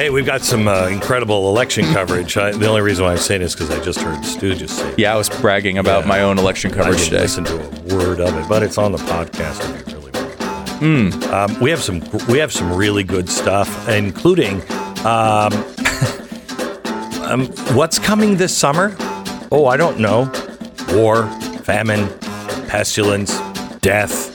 Hey, we've got some uh, incredible election coverage. I, the only reason why I say this is because I just heard Stu just say. Yeah, I was bragging about Yeah. my own election coverage I didn't today. listen to a word of it, but it's on the podcast if you really want. Um, we have some we have some really good stuff, including um, um, what's coming this summer. Oh, I don't know. War, famine, pestilence, death.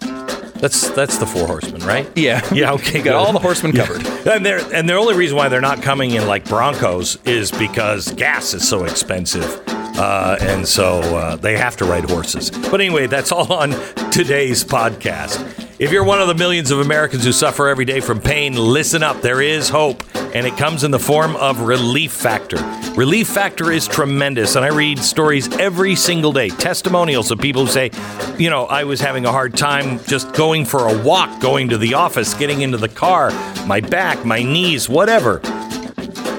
That's that's the four horsemen, right? Yeah. Yeah. Okay. Got all the horsemen Yeah. covered. And they're and the only reason why they're not coming in like Broncos is because gas is so expensive. Uh, and so uh, they have to ride horses. But anyway, that's all on today's podcast. If you're one of the millions of Americans who suffer every day from pain, listen up. There is hope, and it comes in the form of Relief Factor. Relief Factor is tremendous, and I read stories every single day, testimonials of people who say, you know, I was having a hard time just going for a walk, going to the office, getting into the car, my back, my knees, whatever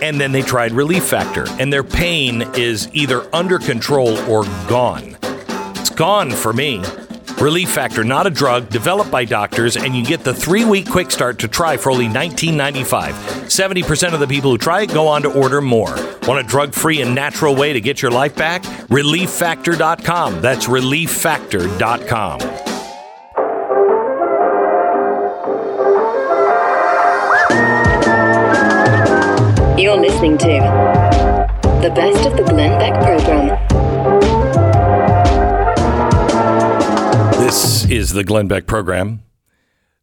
and then they tried Relief Factor, and their pain is either under control or gone. It's gone for me. Relief Factor, not a drug, developed by doctors, and you get the three week quick start to try for only $19.95. 70% of the people who try it go on to order more. Want a drug free and natural way to get your life back? ReliefFactor.com. That's ReliefFactor.com. You're listening to the best of the Glenn Beck program. Is the Glenn Beck program.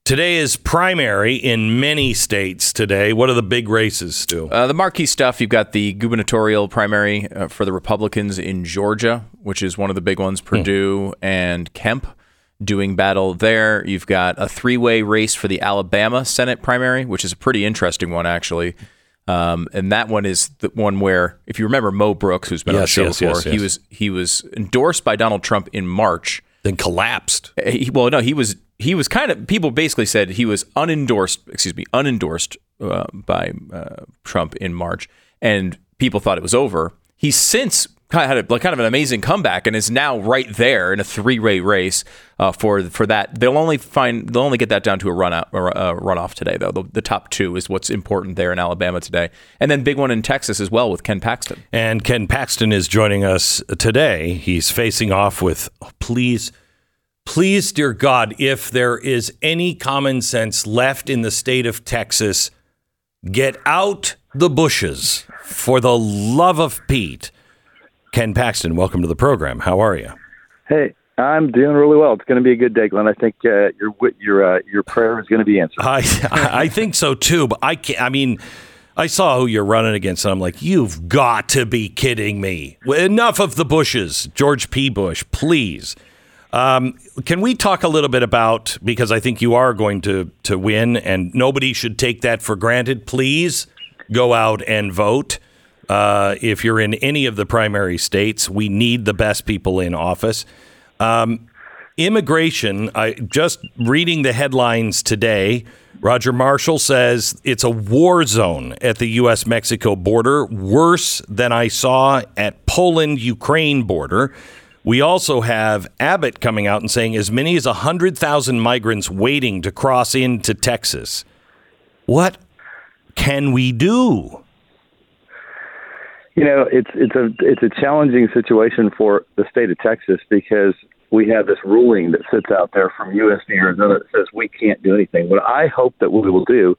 Today is primary in many states today. What are the big races, Stu? Uh, the marquee stuff, you've got the gubernatorial primary uh, for the Republicans in Georgia, which is one of the big ones, Perdue and Kemp doing battle there. You've got a three way race for the Alabama Senate primary, which is a pretty interesting one, actually. Um, and that one is the one where, if you remember Mo Brooks, who's been on the show yes, before, yes, he was he was endorsed by Donald Trump in March. Then collapsed. Uh, he- well, no, he was he was kind of people basically said he was unendorsed. Excuse me, unendorsed uh, by uh, Trump in March, and people thought it was over. He's since kind of had a, like kind of an amazing comeback and is now right there in a three way race uh, for for that. They'll only find they'll only get that down to a run out or a runoff today though. The, the top two is what's important there in Alabama today, and then big one in Texas as well with Ken Paxton. And Ken Paxton is joining us today. He's facing off with, oh, please, please, dear God, if there is any common sense left in the state of Texas, get out the bushes for the love of Pete. Ken Paxton, welcome to the program. How are you? Hey, I'm doing really well. It's going to be a good day, Glenn. I think uh, your your uh, your prayer is going to be answered. I I think so too, but I can't. I mean, I saw who you're running against, and I'm like, you've got to be kidding me. Enough of the Bushes, George P. Bush, please. Um, can we talk a little bit about because I think you are going to to win, and nobody should take that for granted. Please go out and vote. Uh, if you're in any of the primary states, we need the best people in office immigration, I just reading the headlines today. Roger Marshall says it's a war zone at the U.S. Mexico border, worse than I saw at Poland Ukraine border. We also have Abbott coming out and saying as many as 100,000 migrants waiting to cross into Texas. What can we do? You know, it's it's a it's a challenging situation for the state of Texas because we have this ruling that sits out there from USD Arizona that says we can't do anything. What I hope that we will do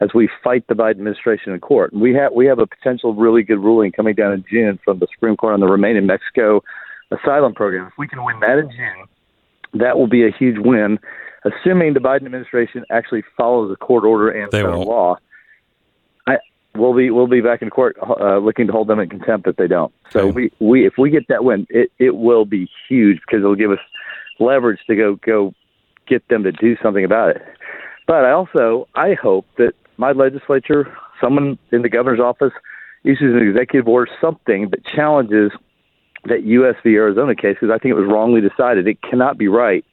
as we fight the Biden administration in court, we have we have a potential really good ruling coming down in June from the Supreme Court on the Remain in Mexico asylum program. If we can win that in June, that will be a huge win, assuming the Biden administration actually follows the court order and They federal won't. law. We'll be we'll be back in court uh, looking to hold them in contempt if they don't. So Okay. we, we if we get that win, it it will be huge because it'll give us leverage to go go get them to do something about it. But I also I hope that my legislature, someone in the governor's office, issues an executive order, something that challenges that U.S. v. Arizona case because I think it was wrongly decided. It cannot be right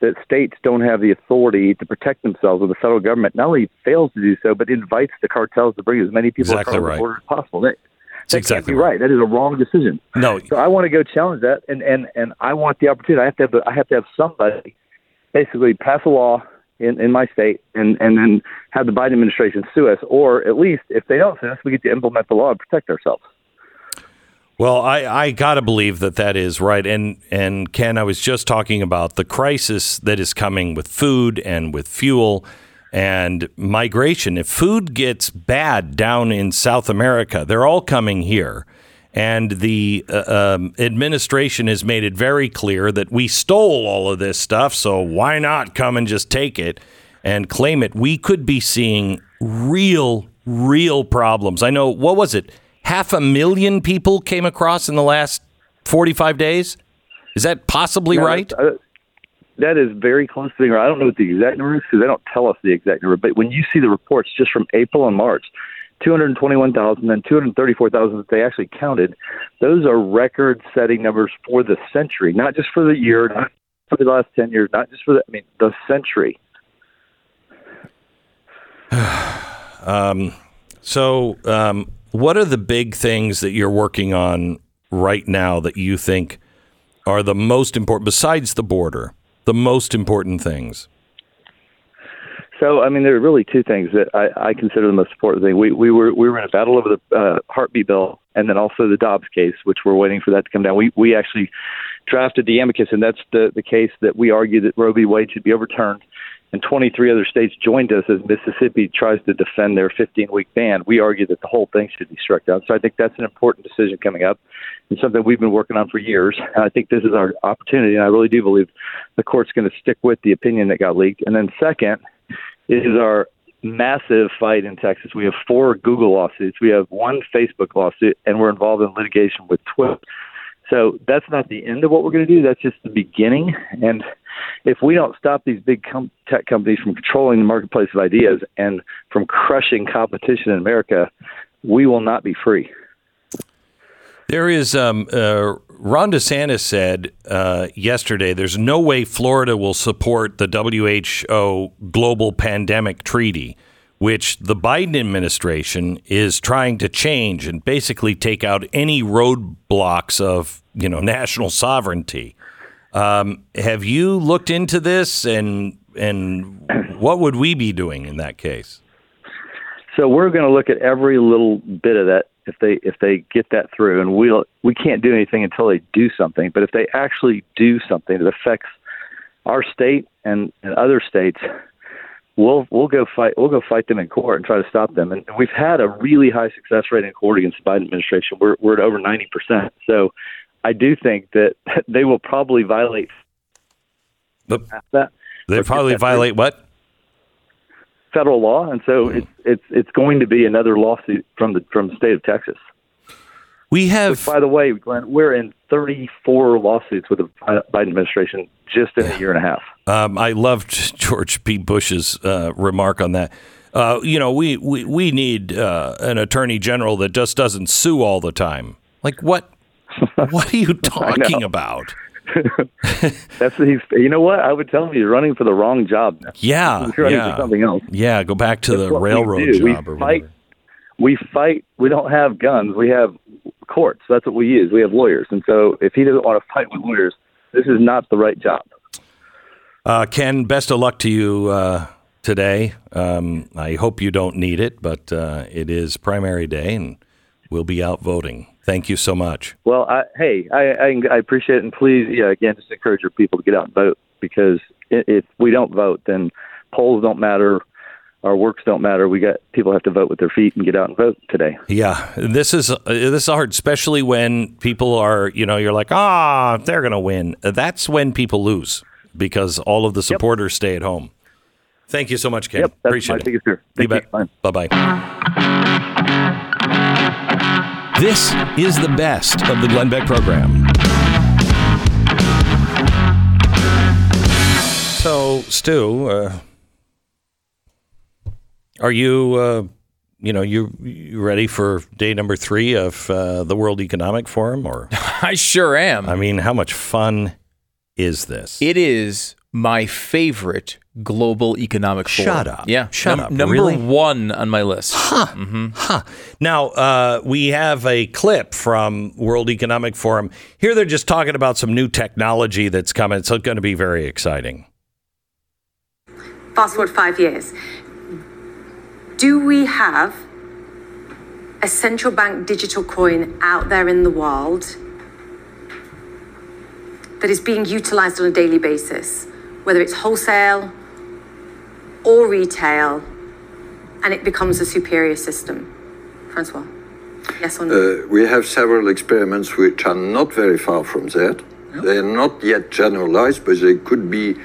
that states don't have the authority to protect themselves when the federal government not only fails to do so, but invites the cartels to bring as many people Exactly across right. the border as possible. That, That's that exactly can't right. That is a wrong decision. No, So I want to go challenge that, and and and I want the opportunity. I have to have I have to have somebody basically pass a law in, in my state and, and then have the Biden administration sue us, or at least if they don't sue us, we get to implement the law and protect ourselves. Well, I, I got to believe that that is right. And, and Ken, I was just talking about the crisis that is coming with food and with fuel and migration. If food gets bad down in South America, they're all coming here. And the uh, um, administration has made it very clear that we stole all of this stuff, so why not come and just take it and claim it? We could be seeing real, real problems. I know, what was it? Half a million people came across in the last 45 days? Is that possibly No, right? uh, that is very close to being right. I don't know what the exact number is because they don't tell us the exact number. But when you see the reports just from April and March, 221,000 and 234,000 that they actually counted, those are record setting numbers for the century, not just for the year, not for the last 10 years, not just for the, I mean, the century. um, So, um, what are the big things that you're working on right now that you think are the most important, besides the border, the most important things? So, I mean, there are really two things that I, I consider the most important thing. We we were we were in a battle over the uh, heartbeat bill, and then also the Dobbs case, which we're waiting for that to come down. We we actually drafted the amicus, and that's the the case that we argue that Roe v. Wade should be overturned. And 23 other states joined us as Mississippi tries to defend their 15 week ban. We argue that the whole thing should be struck down. So I think that's an important decision coming up and something we've been working on for years. And I think this is our opportunity, and I really do believe the court's going to stick with the opinion that got leaked. And then second is our massive fight in Texas. We have four Google lawsuits, we have one Facebook lawsuit, and we're involved in litigation with Twitter. So that's not the end of what we're going to do. That's just the beginning. And if we don't stop these big com- tech companies from controlling the marketplace of ideas and from crushing competition in America, we will not be free. There is, um, uh, Ron DeSantis said uh, yesterday, there's no way Florida will support the WHO global pandemic treaty, which the Biden administration is trying to change and basically take out any roadblocks of, you know, national sovereignty. Um, have you looked into this and and what would we be doing in that case? So we're going to look at every little bit of that if they if they get that through, and we will we can't do anything until they do something. But if they actually do something that affects our state and, and other states, we'll we'll go fight we'll go fight them in court and try to stop them. And we've had a really high success rate in court against the Biden administration. We're we're at over ninety percent. So I do think that they will probably violate But that they probably violate what? federal law, and so it's it's it's going to be another lawsuit from the from the state of Texas. We have Which, by the way, Glenn, we're in 34 lawsuits with the Biden administration just in a year and a half. Um, I loved George P. Bush's uh, remark on that. Uh, you know, we we, we need uh, an attorney general that just doesn't sue all the time. Like what? What are you talking about? That's he's. You know what? I would tell him he's running for the wrong job. Now. Yeah, running yeah, for something else. yeah. Go back to That's the we railroad. We job or fight- whatever. We fight. We don't have guns. We have courts. That's what we use. We have lawyers. And so, if he doesn't want to fight with lawyers, this is not the right job. Uh, Ken, best of luck to you uh, today. Um, I hope you don't need it, but uh, it is primary day, and we'll be out voting. Thank you so much. Well, I, hey, I, I I appreciate it, and please, yeah, again, just encourage your people to get out and vote because if we don't vote, then polls don't matter, our works don't matter. We got people have to vote with their feet and get out and vote today. Yeah, this is uh, this is hard, especially when people are, you know, you're like, ah, they're gonna win. That's when people lose because all of the supporters stay at home. Thank you so much, Ken. Yep, Appreciate it. biggest fear. You Thank you. bet. Bye. Bye bye. This is the best of the Glenn Beck program. So, Stu, uh, are you, uh, you know, you, you ready for day number three of uh, the World Economic Forum? Or, I sure am. I mean, how much fun is this? It is my favorite global economic forum. Shut up. Yeah. Shut Num- up. Number Really? one on my list. Huh. Now, uh, we have a clip from World Economic Forum. Here they're just talking about some new technology that's coming. So it's going to be very exciting. fast forward five years. Do we have a central bank digital coin out there in the world that is being utilized on a daily basis, whether it's wholesale or retail, and it becomes a superior system? Francois? Yes or no? Uh, we have several experiments which are not very far from that. They are not yet generalized, but they could be,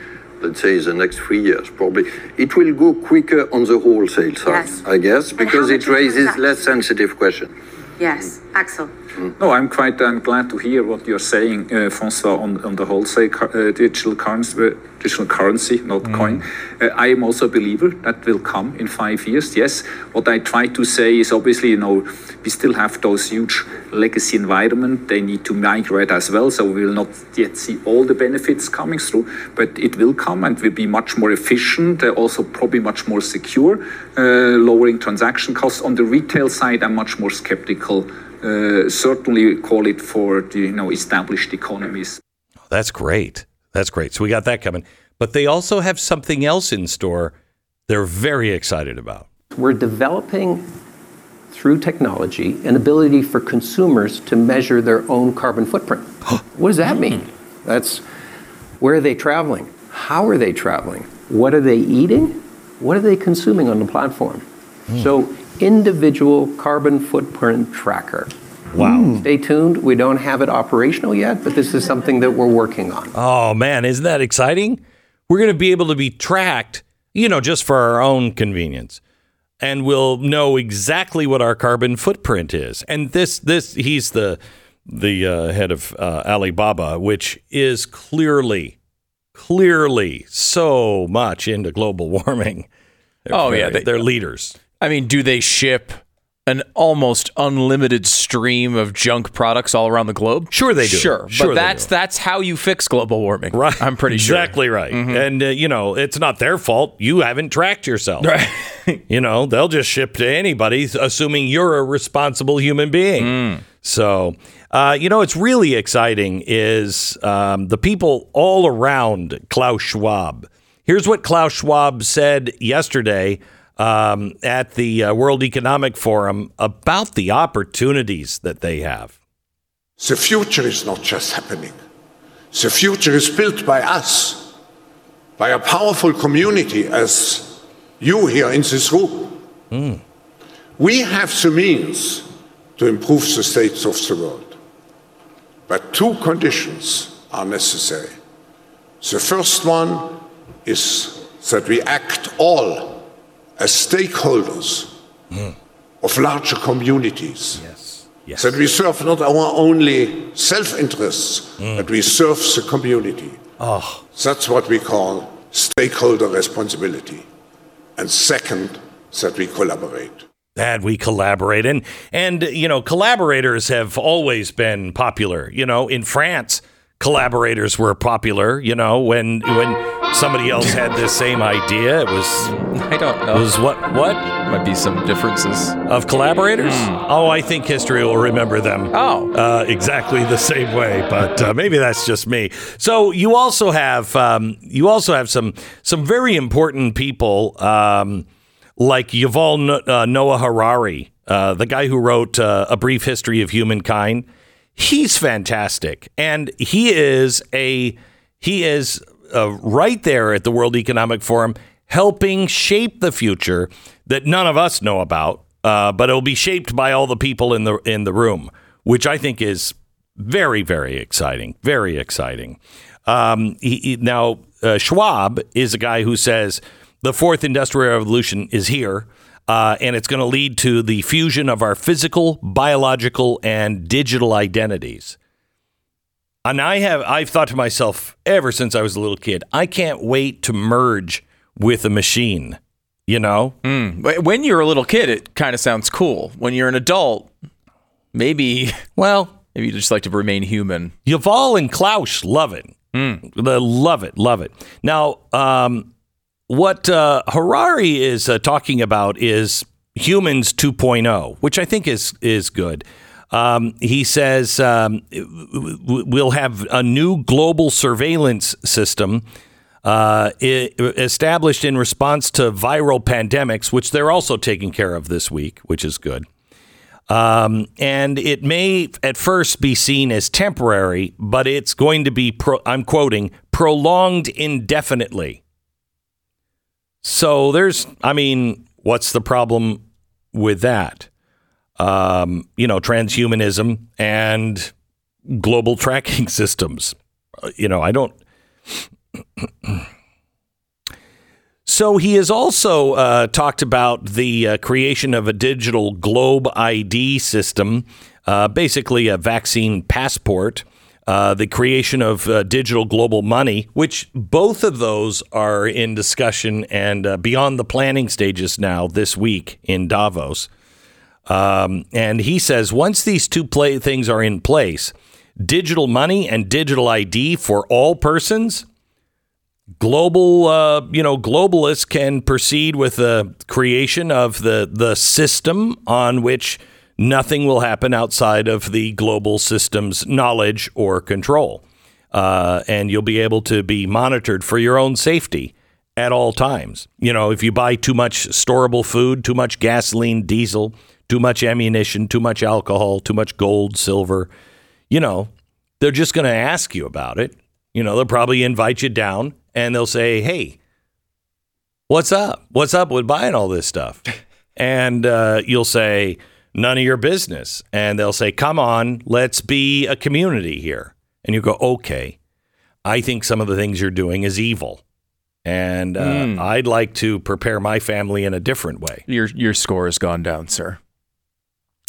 let's say, the next three years, probably. It will go quicker on the wholesale side, Yes. I guess, because it raises less sensitive questions. yes, Axel. No, I'm quite um, glad to hear what you're saying, uh, François, on, on the wholesale uh, digital currency, uh, digital currency, not coin. Uh, I am also a believer that will come in five years. Yes, what I try to say is obviously, you know, we still have those huge legacy environment. They need to migrate as well, so we will not yet see all the benefits coming through, but it will come and will be much more efficient, uh, also probably much more secure, uh, lowering transaction costs. On the retail side, I'm much more skeptical uh, Uh, certainly call it for the you know established economies. Oh, that's great. That's great. So we got that coming. But they also have something else in store they're very excited about. We're developing through technology an ability for consumers to measure their own carbon footprint. Hmm. what does that mean? That's where are they traveling? How are they traveling? What are they eating? What are they consuming on the platform? Hmm. So, individual carbon footprint tracker. Wow. Stay tuned. We don't have it operational yet, but this is something that we're working on. Oh, man, isn't that exciting? We're going to be able to be tracked, you know, just for our own convenience. And we'll know exactly what our carbon footprint is. And this, this, he's the, the uh, head of uh, Alibaba, which is clearly, clearly so much into global warming. They're Oh, yeah, they- they're leaders. I mean, do they ship an almost unlimited stream of junk products all around the globe? Sure they do. Sure, Sure but that's that's how you fix global warming. Right. I'm pretty sure. Mm-hmm. Exactly right. And, uh, you know, it's not their fault. You haven't tracked yourself. Right. you know, they'll just ship to anybody, assuming you're a responsible human being. Mm. So, uh, you know, it's really exciting is um, the people all around Klaus Schwab. Here's what Klaus Schwab said yesterday um, at the uh, World Economic Forum about the opportunities that they have. The future is not just happening. The future is built by us, by a powerful community as you here in this room. We have the means to improve the states of the world. But two conditions are necessary. The first one is that we act all as stakeholders hmm. of larger communities Yes. Yes. that we serve not our only self interests, hmm. but we serve the community. Oh, That's what we call stakeholder responsibility. And second, that we collaborate. that we collaborate and and you know collaborators have always been popular you know in france collaborators were popular you know when when somebody else had the same idea it was I don't it know. was what what Might be some differences. of collaborators oh i think history will remember them Oh. uh, exactly the same way but uh, maybe that's just me so you also have um, you also have some some very important people um, like Yuval No- uh, Noah Harari, uh, the guy who wrote uh, A Brief History of Humankind. He's fantastic, and he is a he is uh, right there at the World Economic Forum, helping shape the future that none of us know about, uh, but it'll be shaped by all the people in the in the room, which I think is very very exciting, very exciting. Um, he, he- now uh, Schwab is a guy who says the fourth industrial revolution is here, uh, and it's going to lead to the fusion of our physical, biological, and digital identities. And I have I've thought to myself ever since I was a little kid, I can't wait to merge with a machine. You know, Wh- When you're a little kid, it kind of sounds cool. When you're an adult, maybe well, maybe you just like to remain human. Yuval and Klaus love it. They love it, love it. Now, um, what uh, Harari is uh, talking about is humans 2.0, which I think is is good. Um, he says um, we'll have a new global surveillance system uh, established in response to viral pandemics, which they're also taking care of this week, which is good. Um, and it may at first be seen as temporary, but it's going to be, pro- I'm quoting, prolonged indefinitely. So there's, I mean, what's the problem with that? Um, you know, transhumanism and global tracking systems. Uh, You know, I don't. So he has also uh, talked about the uh, creation of a digital globe ID system, uh, basically a vaccine passport, uh, the creation of uh, digital global money, which both of those are in discussion and beyond the planning stages now this week in Davos. Um, and he says once these two play things are in place, digital money and digital ID for all persons, global, uh, you know, globalists can proceed with the creation of the the system on which nothing will happen outside of the global system's knowledge or control, uh, and you'll be able to be monitored for your own safety at all times. You know, if you buy too much storable food, too much gasoline, diesel, too much ammunition, too much alcohol, too much gold, silver, you know, they're just going to ask you about it. You know, they'll probably invite you down and they'll say, "Hey, what's up? What's up with buying all this stuff?" and uh, you'll say, "None of your business." And they'll say, "Come on, let's be a community here." And you go, "Okay, I think some of the things you're doing is evil." And uh, I'd like to prepare my family in a different way. Your your score has gone down, sir.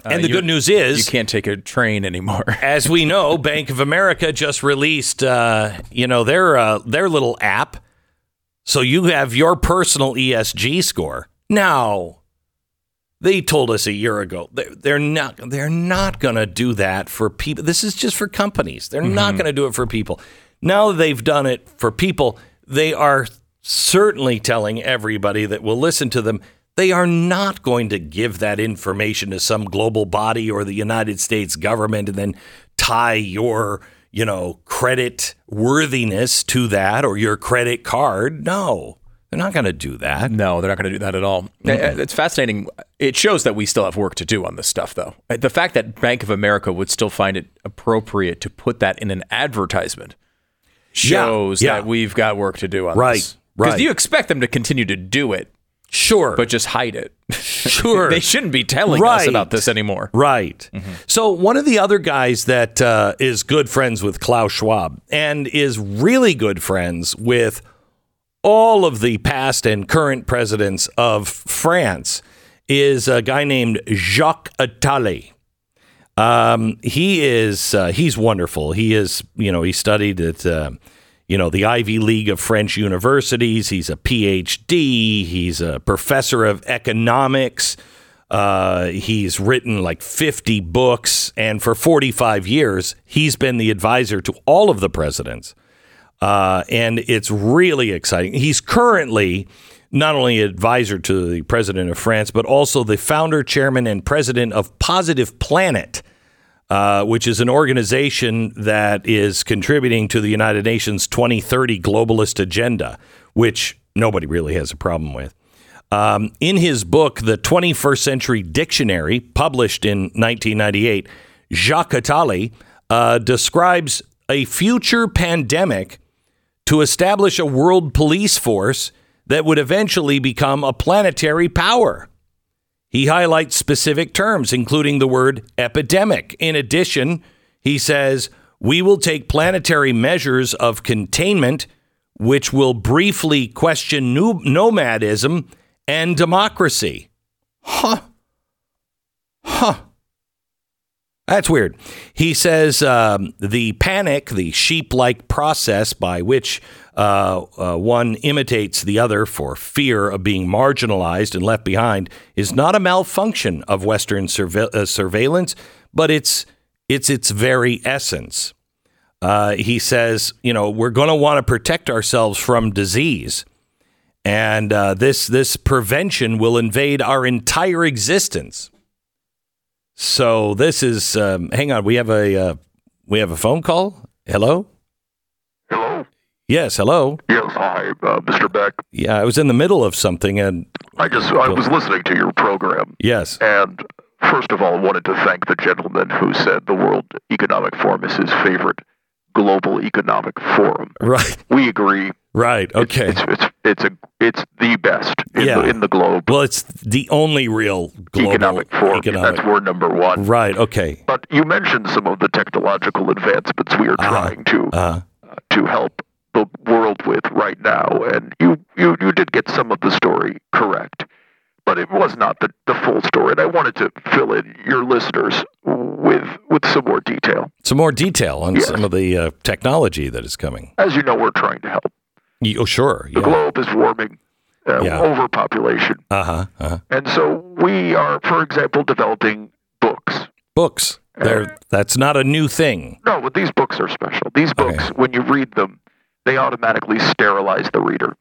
And the good news is, you can't take a train anymore. as we know, Bank of America just released, uh, you know, their uh, their little app, so you have your personal ESG score. Now, they told us a year ago they're, they're not they're not going to do that for people. This is just for companies. They're not going to do it for people. Now that they've done it for people, they are certainly telling everybody that will listen to them they are not going to give that information to some global body or the United States government and then tie your, you know, credit worthiness to that or your credit card. No, they're not going to do that. No, they're not going to do that at all. Uh, It's fascinating. It shows that we still have work to do on this stuff, though. Uh, The fact that Bank of America would still find it appropriate to put that in an advertisement shows yeah. that we've got work to do on Right, this. Because you expect them to continue to do it, Sure. but just hide it. sure. they shouldn't be telling us about this anymore. Right. So one of the other guys that uh, is good friends with Klaus Schwab and is really good friends with all of the past and current presidents of France is a guy named Jacques Attali. Um, he is uh, he's wonderful. He is you know he studied at uh, you know the Ivy League of French universities. He's a PhD. He's a professor of economics. Uh, he's written like 50 books, and for 45 years, he's been the advisor to all of the presidents. Uh, and it's really exciting. He's currently not only advisor to the president of France, but also the founder, chairman, and president of Positive Planet, uh, which is an organization that is contributing to the United Nations 2030 globalist agenda, which nobody really has a problem with. Um, in his book, The 21st Century Dictionary, published in 1998, Jacques Attali uh, describes a future pandemic to establish a world police force that would eventually become a planetary power. He highlights specific terms, including the word epidemic. In addition, he says, we will take planetary measures of containment, which will briefly question nomadism and democracy. Huh. Huh. That's weird. He says um, the panic, the sheep like process by which uh, uh, one imitates the other for fear of being marginalized and left behind, is not a malfunction of Western surve- uh, surveillance, but it's, it's its very essence. Uh, he says, you know, we're going to want to protect ourselves from disease. And this, this prevention will invade our entire existence. So this is. Um, hang on, we have a uh, we have a phone call. Hello. Yes, hello. Yes, hi, uh, Mr. Beck. Yeah, I was in the middle of something, and I just I was listening to your program, yes, and first of all, I wanted to thank the gentleman who said the World Economic Forum is his favorite global economic forum. right, We agree. right, okay. It's it's it's a it's the best in, Yeah. the, in the globe. Well, it's the only real global economic forum. economic- That's word number one. Right. Okay. But you mentioned some of the technological advancements we are trying to Uh, uh, to help the world with right now, and you, you you did get some of the story correct, but it was not the, the full story. And I wanted to fill in your listeners with with some more detail. some more detail on Yes. some of the uh, technology that is coming. As you know, we're trying to help. Y- Oh, sure. The Yeah. globe is warming, uh, Yeah. overpopulation, Uh huh. Uh huh. and so we are, for example, developing books. Books. There. That's not a new thing. No, but these books are special. These books, when you read them, they automatically sterilize the reader.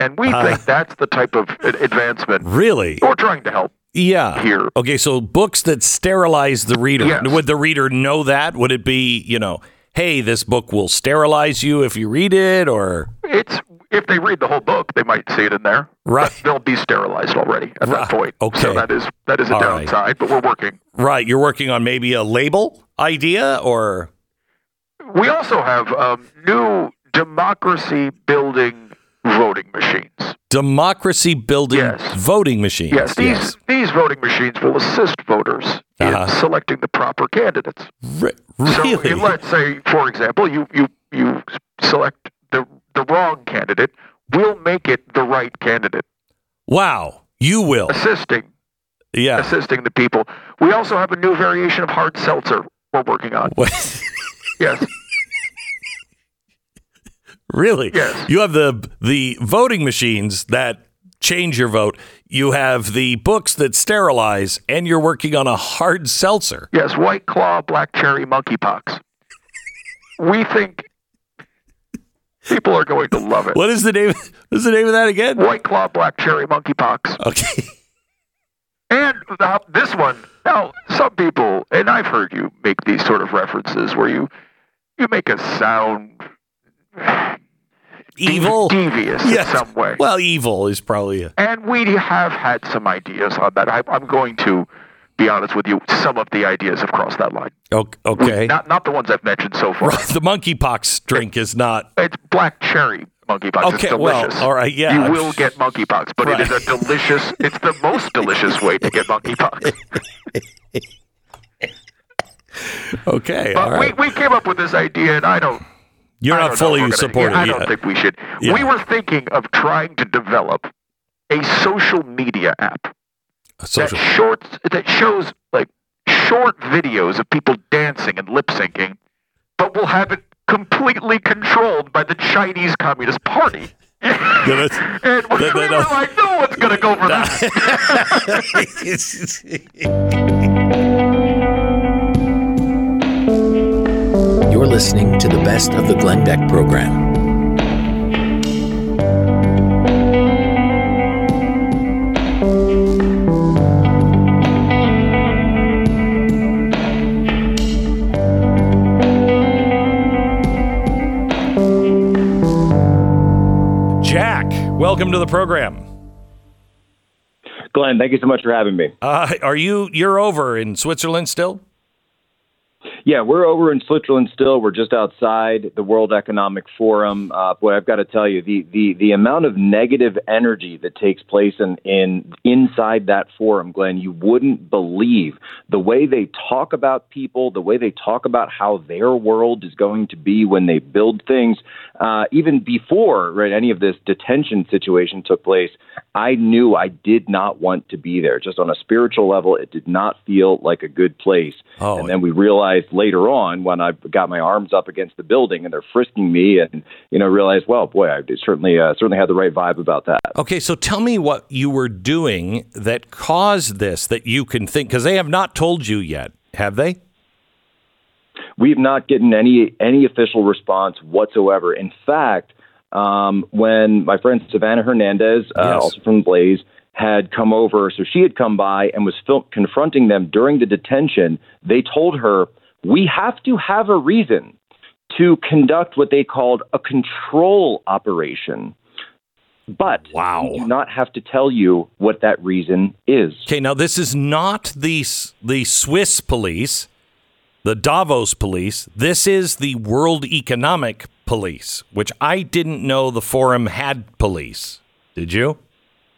And we Uh. think that's the type of advancement Really? we're trying to help Yeah. here. Okay. So books that sterilize the reader. Yes. Would the reader know that? Would it be you know? Hey, this book will sterilize you if you read it, or It's if they read the whole book, they might see it in there. Right. But they'll be sterilized already at Right. that point. Okay. So that is that is a All right. downside, but we're working. right? You're working on maybe a label idea, or We also have um, new democracy building voting machines. democracy building Yes. voting machines. Yes, these these voting machines will assist voters Uh-huh. in selecting the proper candidates. Re- So really? you- let's say, for example, you you you select the the wrong candidate. We'll make it the right candidate, wow. You will. assisting Yeah. assisting the people. We also have a new variation of hard seltzer we're working on. What? Yes, Really? Yes. You have the the voting machines that change your vote. You have the books that sterilize, and you're working on a hard seltzer. yes, White Claw, Black Cherry, Monkeypox. We think people are going to love it. What is the name? What is the name of that again? White Claw, Black Cherry, Monkeypox. Okay. And this one, now some people, and I've heard you make these sort of references where you you make a sound Evil. devious Yes. in some way. Well, evil is probably a, And we have had some ideas on that. I, I'm going to be honest with you. Some of the ideas have crossed that line. okay. Not not the ones I've mentioned so far. Right, the monkeypox drink is not. It's black cherry monkeypox. Okay, it's well, delicious. all right, yeah, You I'm will get monkeypox, but it is a delicious. It's the most delicious way to get monkeypox. Okay, But all right. we, we came up with this idea, and I don't. You're not don't know if fully gonna- supportive I don't think we should. Yeah. We were thinking of trying to develop a social media app Social. that shorts that shows like short videos of people dancing and lip syncing, but we'll have it completely controlled by the Chinese Communist Party. And we, that- we were like, no one's gonna go for that. listening to the best of the Glenn Beck program. Jack, welcome to the program. Glenn, thank you so much for having me. Uh, are you you're over in Switzerland still? Yeah, we're over in Switzerland still. We're just outside the World Economic Forum. Uh, boy, I've got to tell you, the, the, the amount of negative energy that takes place in, in inside that forum, Glenn, you wouldn't believe the way they talk about people, the way they talk about how their world is going to be when they build things. Uh, even before right, any of this detention situation took place, I knew I did not want to be there. Just on a spiritual level, it did not feel like a good place. Oh. And then we realized later on when I got my arms up against the building and they're frisking me, and you know realized, well, boy, I certainly uh, certainly had the right vibe about that. Okay, so tell me what you were doing that caused this that you can think because they have not told you yet, have they? We've not gotten any any official response whatsoever. In fact, um, when my friend Savannah Hernandez, uh, Yes. also from Blaze, had come over, so she had come by and was fil- confronting them during the detention. They told her, "We have to have a reason." to conduct what they called a control operation. But wow. we do not have to tell you what that reason is. Okay, now this is not the the Swiss police, the Davos police. This is the World Economic Police, which I didn't know the forum had police. Did you?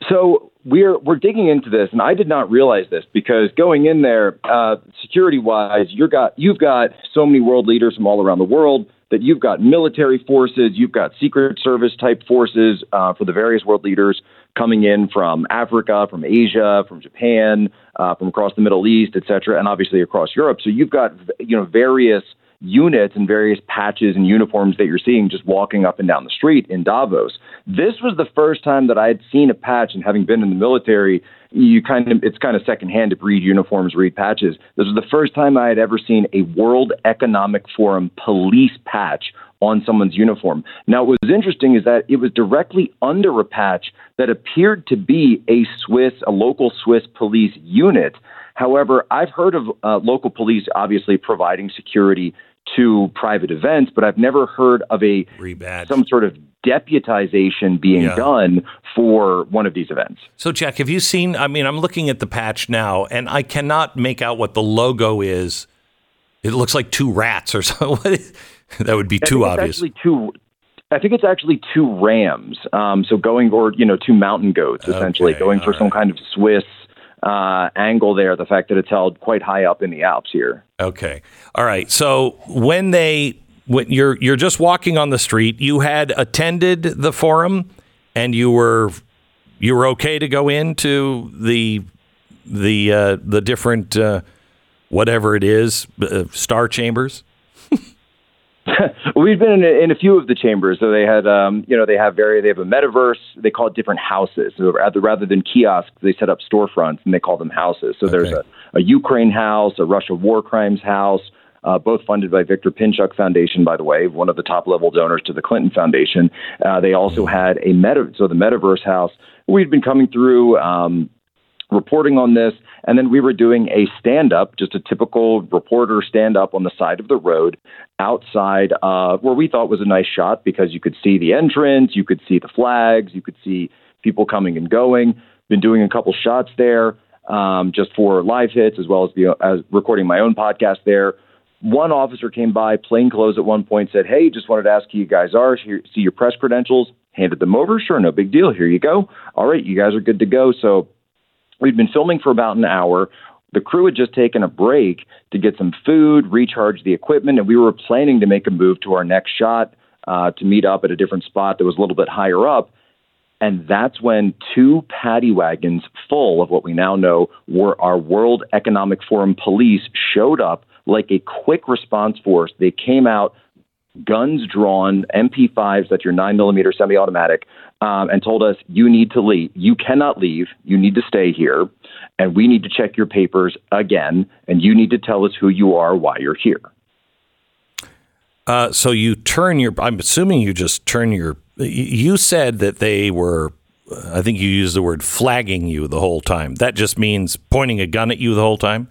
So we're we're digging into this, and I did not realize this because going in there, uh, security wise, you got you've got so many world leaders from all around the world that you've got military forces, you've got secret service type forces uh, for the various world leaders coming in from Africa, from Asia, from Japan, uh, from across the Middle East, et cetera, and obviously across Europe. So you've got you know various units and various patches and uniforms that you're seeing just walking up and down the street in Davos. This was the first time that I had seen a patch, and having been in the military, you kind of it's kind of secondhand to read uniforms, read patches. This was the first time I had ever seen a World Economic Forum police patch on someone's uniform. Now, what was interesting is that it was directly under a patch that appeared to be a Swiss, a local Swiss police unit. However, I've heard of uh, local police obviously providing security to private events, but I've never heard of a Rebadge. some sort of deputization being Yeah. done for one of these events. So, Jack, have you seen? I mean, I'm looking at the patch now, and I cannot make out what the logo is. It looks like two rats or something. That would be I too obvious. Actually, two. I think it's actually two rams. Um, so going or you know two mountain goats essentially Okay, going for all some kind of Swiss uh, angle there. The fact that it's held quite high up in the Alps here. Okay. All right. So when they when you're you're just walking on the street, you had attended the forum and you were you were okay to go into the the uh, the different uh, whatever it is uh, star chambers. We've been in a, in a few of the chambers. So they had, um, you know, they have very, they have a metaverse. They call it different houses. So rather, rather than kiosks, they set up storefronts and they call them houses. So there's a, a Ukraine house, a Russia war crimes house, uh, both funded by Victor Pinchuk Foundation, by the way, one of the top level donors to the Clinton Foundation. Uh, they also had a meta, so the Metaverse house. We've been coming through. Um, reporting on this. And then we were doing a stand up, just a typical reporter stand up on the side of the road outside uh, where we thought was a nice shot because you could see the entrance, you could see the flags, you could see people coming and going. Been doing a couple shots there um, just for live hits as well as the as recording my own podcast there. One officer came by, plain clothes at one point, said, Hey, just wanted to ask who you guys are, Here, see your press credentials, handed them over. Sure, no big deal. Here you go. All right, you guys are good to go. So We'd been filming for about an hour. The crew had just taken a break to get some food, recharge the equipment, and we were planning to make a move to our next shot uh, to meet up at a different spot that was a little bit higher up. And that's when two paddy wagons full of what we now know were our World Economic Forum police showed up like a quick response force. They came out, guns drawn, MP5s, that's your 9 millimeter semi automatic, um, and told us, you need to leave. You cannot leave. You need to stay here. And we need to check your papers again. And you need to tell us who you are, why you're here. Uh, so you turn your. I'm assuming you just turn your. You said that they were. I think you used the word flagging you the whole time. That just means pointing a gun at you the whole time.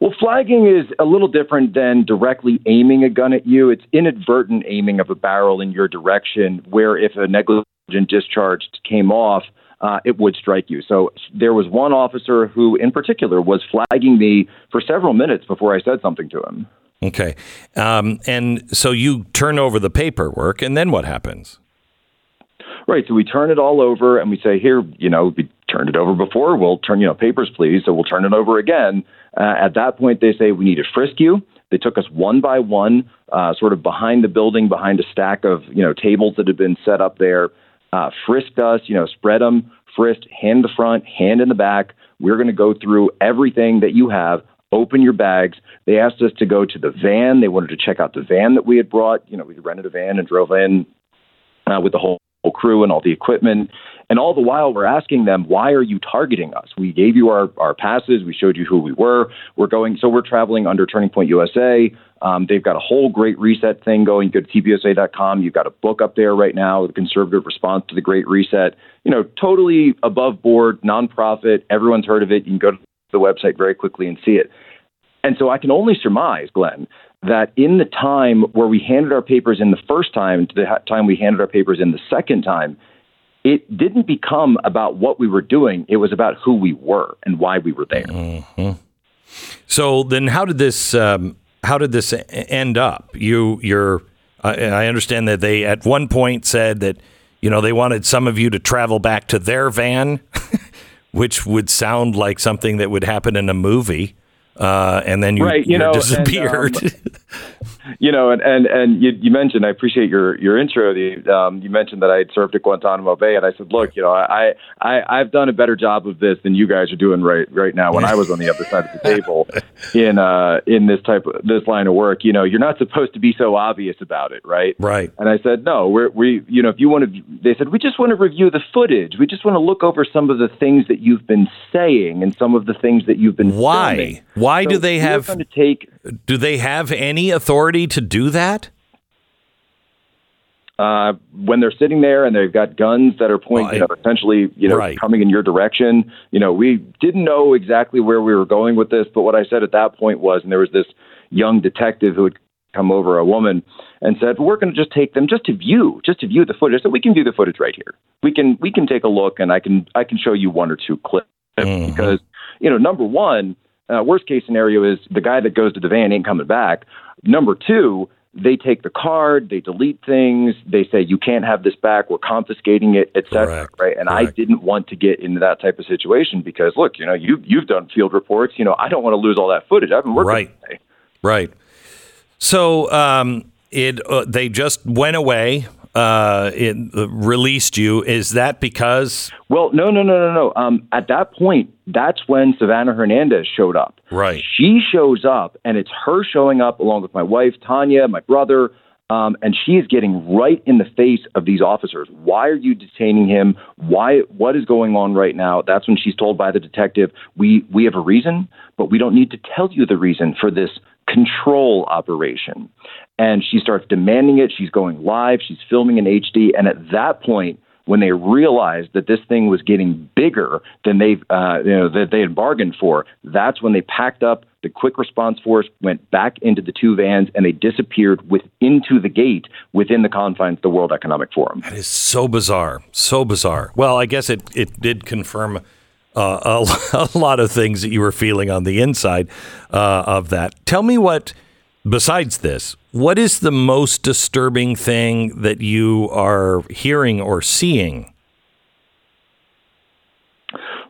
Well, flagging is a little different than directly aiming a gun at you. It's inadvertent aiming of a barrel in your direction, where if a negligent discharge came off, uh, it would strike you. So there was one officer who, in particular, was flagging me for several minutes before I said something to him. Okay, um, and so you turn over the paperwork, and then what happens? Right. So we turn it all over and we say, here, you know, we turned it over before. We'll turn, you know, papers, please. So we'll turn it over again. Uh, at that point, they say, we need to frisk you. They took us one by one, uh, sort of behind the building, behind a stack of, you know, tables that had been set up there, uh, frisked us, you know, spread them, frisked, hand in the front, hand in the back. We're going to go through everything that you have. Open your bags. They asked us to go to the van. They wanted to check out the van that we had brought. You know, we rented a van and drove in uh, with the whole whole crew and all the equipment. And all the while, we're asking them, why are you targeting us? We gave you our, our passes. We showed you who we were. We're going, so we're traveling under Turning Point USA. Um, they've got a whole great reset thing going. Go to tpusa.com. You've got a book up there right now, The Conservative Response to the Great Reset. You know, totally above board, nonprofit. Everyone's heard of it. You can go to the website very quickly and see it. And so I can only surmise, Glenn, that in the time where we handed our papers in the first time to the time we handed our papers in the second time, it didn't become about what we were doing. It was about who we were and why we were there. Mm-hmm. So then, how did this um, how did this end up? You you're I I understand that they at one point said that you know they wanted some of you to travel back to their van, which would sound like something that would happen in a movie. Uh, and then you, Right, you know, and, disappeared. um, you know, and and and you, you mentioned. I appreciate your your intro. The um, you mentioned that I had served at Guantanamo Bay, and I said, look, you know, I I I've done a better job of this than you guys are doing right right now. When I was on the other side of the table in uh in this type of this line of work, you know, you're not supposed to be so obvious about it, right? Right. And I said, no, we're, we, you know, if you want to, they said, we just want to review the footage. We just want to look over some of the things that you've been saying and some of the things that you've been Why? filming. Why do they have? going to take Do they have any authority to do that? uh, when they're sitting there and they've got guns that are pointing, you know, essentially, you know, Right. coming in your direction. You know, we didn't know exactly where we were going with this, but what I said at that point was, and there was this young detective who had come over, a woman, and said, "We're going to just take them just to view, just to view the footage. So we can view the footage right here. We can we can take a look, and I can I can show you one or two clips because you know, number one, uh, worst case scenario is the guy that goes to the van ain't coming back. Number two, they take the card, they delete things, they say you can't have this back, we're confiscating it, etc. Right? And I didn't want to get into that type of situation because look, you know, you you've done field reports, you know, I don't want to lose all that footage. I've been working. Right. Right. So um, it uh, they just went away. Uh, it uh, released you. Is that because? Well, no, no, no, no, no. Um, at that point, that's when Savannah Hernandez showed up. Right. She shows up, and it's her showing up along with my wife, Tanya, my brother, um, and she is getting right in the face of these officers. Why are you detaining him? Why? What is going on right now? That's when she's told by the detective, "We we have a reason, but we don't need to tell you the reason for this control operation." And she starts demanding it. She's going live. She's filming in HD, and at that point when they realized that this thing was getting bigger than they uh, you know that they had bargained for, that's when they packed up. The quick response force went back into the two vans and they disappeared with into the gate within the confines of the World Economic Forum. That is so bizarre, so bizarre. Well, I guess it it did confirm uh, a, a lot of things that you were feeling on the inside uh, of that. Tell me what, besides this, what is the most disturbing thing that you are hearing or seeing?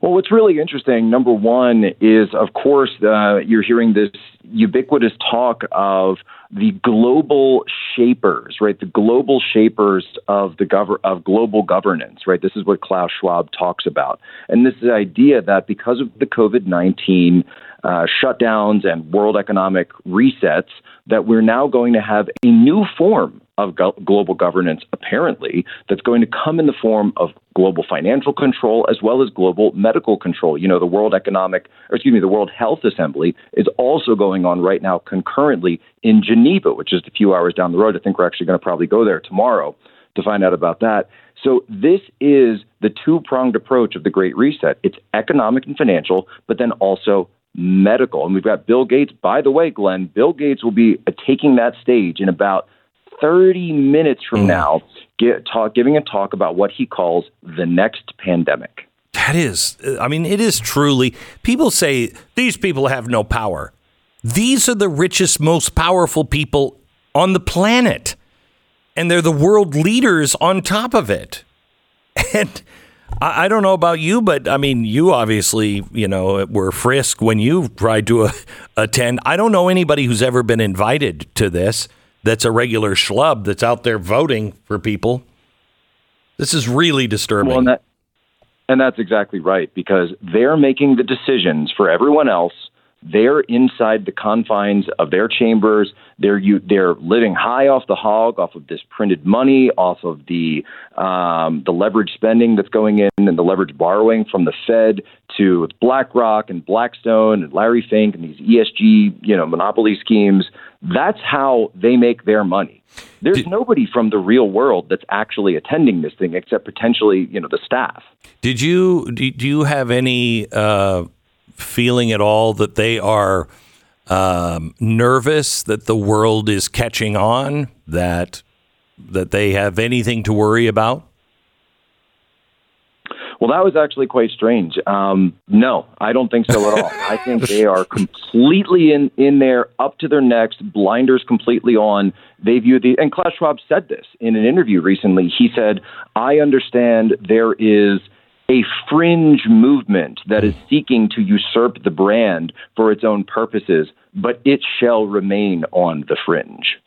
Well, what's really interesting, number one, is of course uh, you're hearing this ubiquitous talk of the global shapers, right? The global shapers of the gov- of global governance, right? This is what Klaus Schwab talks about, and this is the idea that because of the COVID nineteen uh, shutdowns and world economic resets, that we're now going to have a new form of go- global governance, apparently, that's going to come in the form of global financial control as well as global medical control. You know, the World Economic, or excuse me, the World Health Assembly is also going on right now concurrently in Geneva, which is a few hours down the road. I think we're actually going to probably go there tomorrow to find out about that. So this is the two-pronged approach of the Great Reset. It's economic and financial, but then also medical. And we've got Bill Gates. By the way, Glenn, Bill Gates will be taking that stage in about 30 minutes from now, get, talk, giving a talk about what he calls the next pandemic. That is, I mean, it is truly. People say these people have no power. These are the richest, most powerful people on the planet. And they're the world leaders on top of it. And I, I don't know about you, but I mean, you obviously, you know, were frisk when you tried to uh, attend. I don't know anybody who's ever been invited to this that's a regular schlub that's out there voting for people. This is really disturbing. Well, and, that, and that's exactly right because they're making the decisions for everyone else. They're inside the confines of their chambers. They're you, they're living high off the hog, off of this printed money, off of the um, the leverage spending that's going in, and the leverage borrowing from the Fed to BlackRock and Blackstone and Larry Fink and these ESG you know monopoly schemes. That's how they make their money. There's nobody from the real world that's actually attending this thing except potentially you know the staff. Did you do do you have any uh, feeling at all that they are um, nervous that the world is catching on, that that they have anything to worry about? Well, that was actually quite strange. Um, no, I don't think so at all. I think they are completely in, in there, up to their necks, blinders completely on. They view the, and Klaus Schwab said this in an interview recently. He said, I understand there is a fringe movement that is seeking to usurp the brand for its own purposes, but it shall remain on the fringe.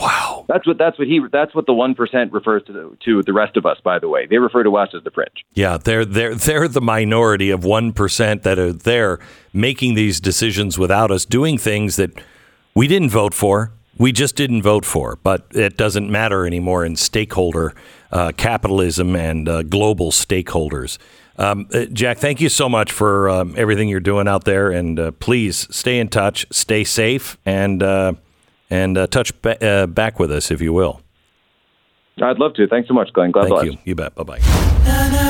Wow, that's what that's what he that's what the one percent refers to the, to the rest of us. By the way, they refer to us as the fringe. Yeah, they're they're they're the minority of one percent that are there making these decisions without us, doing things that we didn't vote for. We just didn't vote for, but it doesn't matter anymore in stakeholder uh, capitalism and uh, global stakeholders. Um, uh, Jack, thank you so much for um, everything you're doing out there, and uh, please stay in touch, stay safe, and uh, and uh, touch ba- uh, back with us if you will. I'd love to. Thanks so much, Glenn. God Thank you. You bet. Bye bye.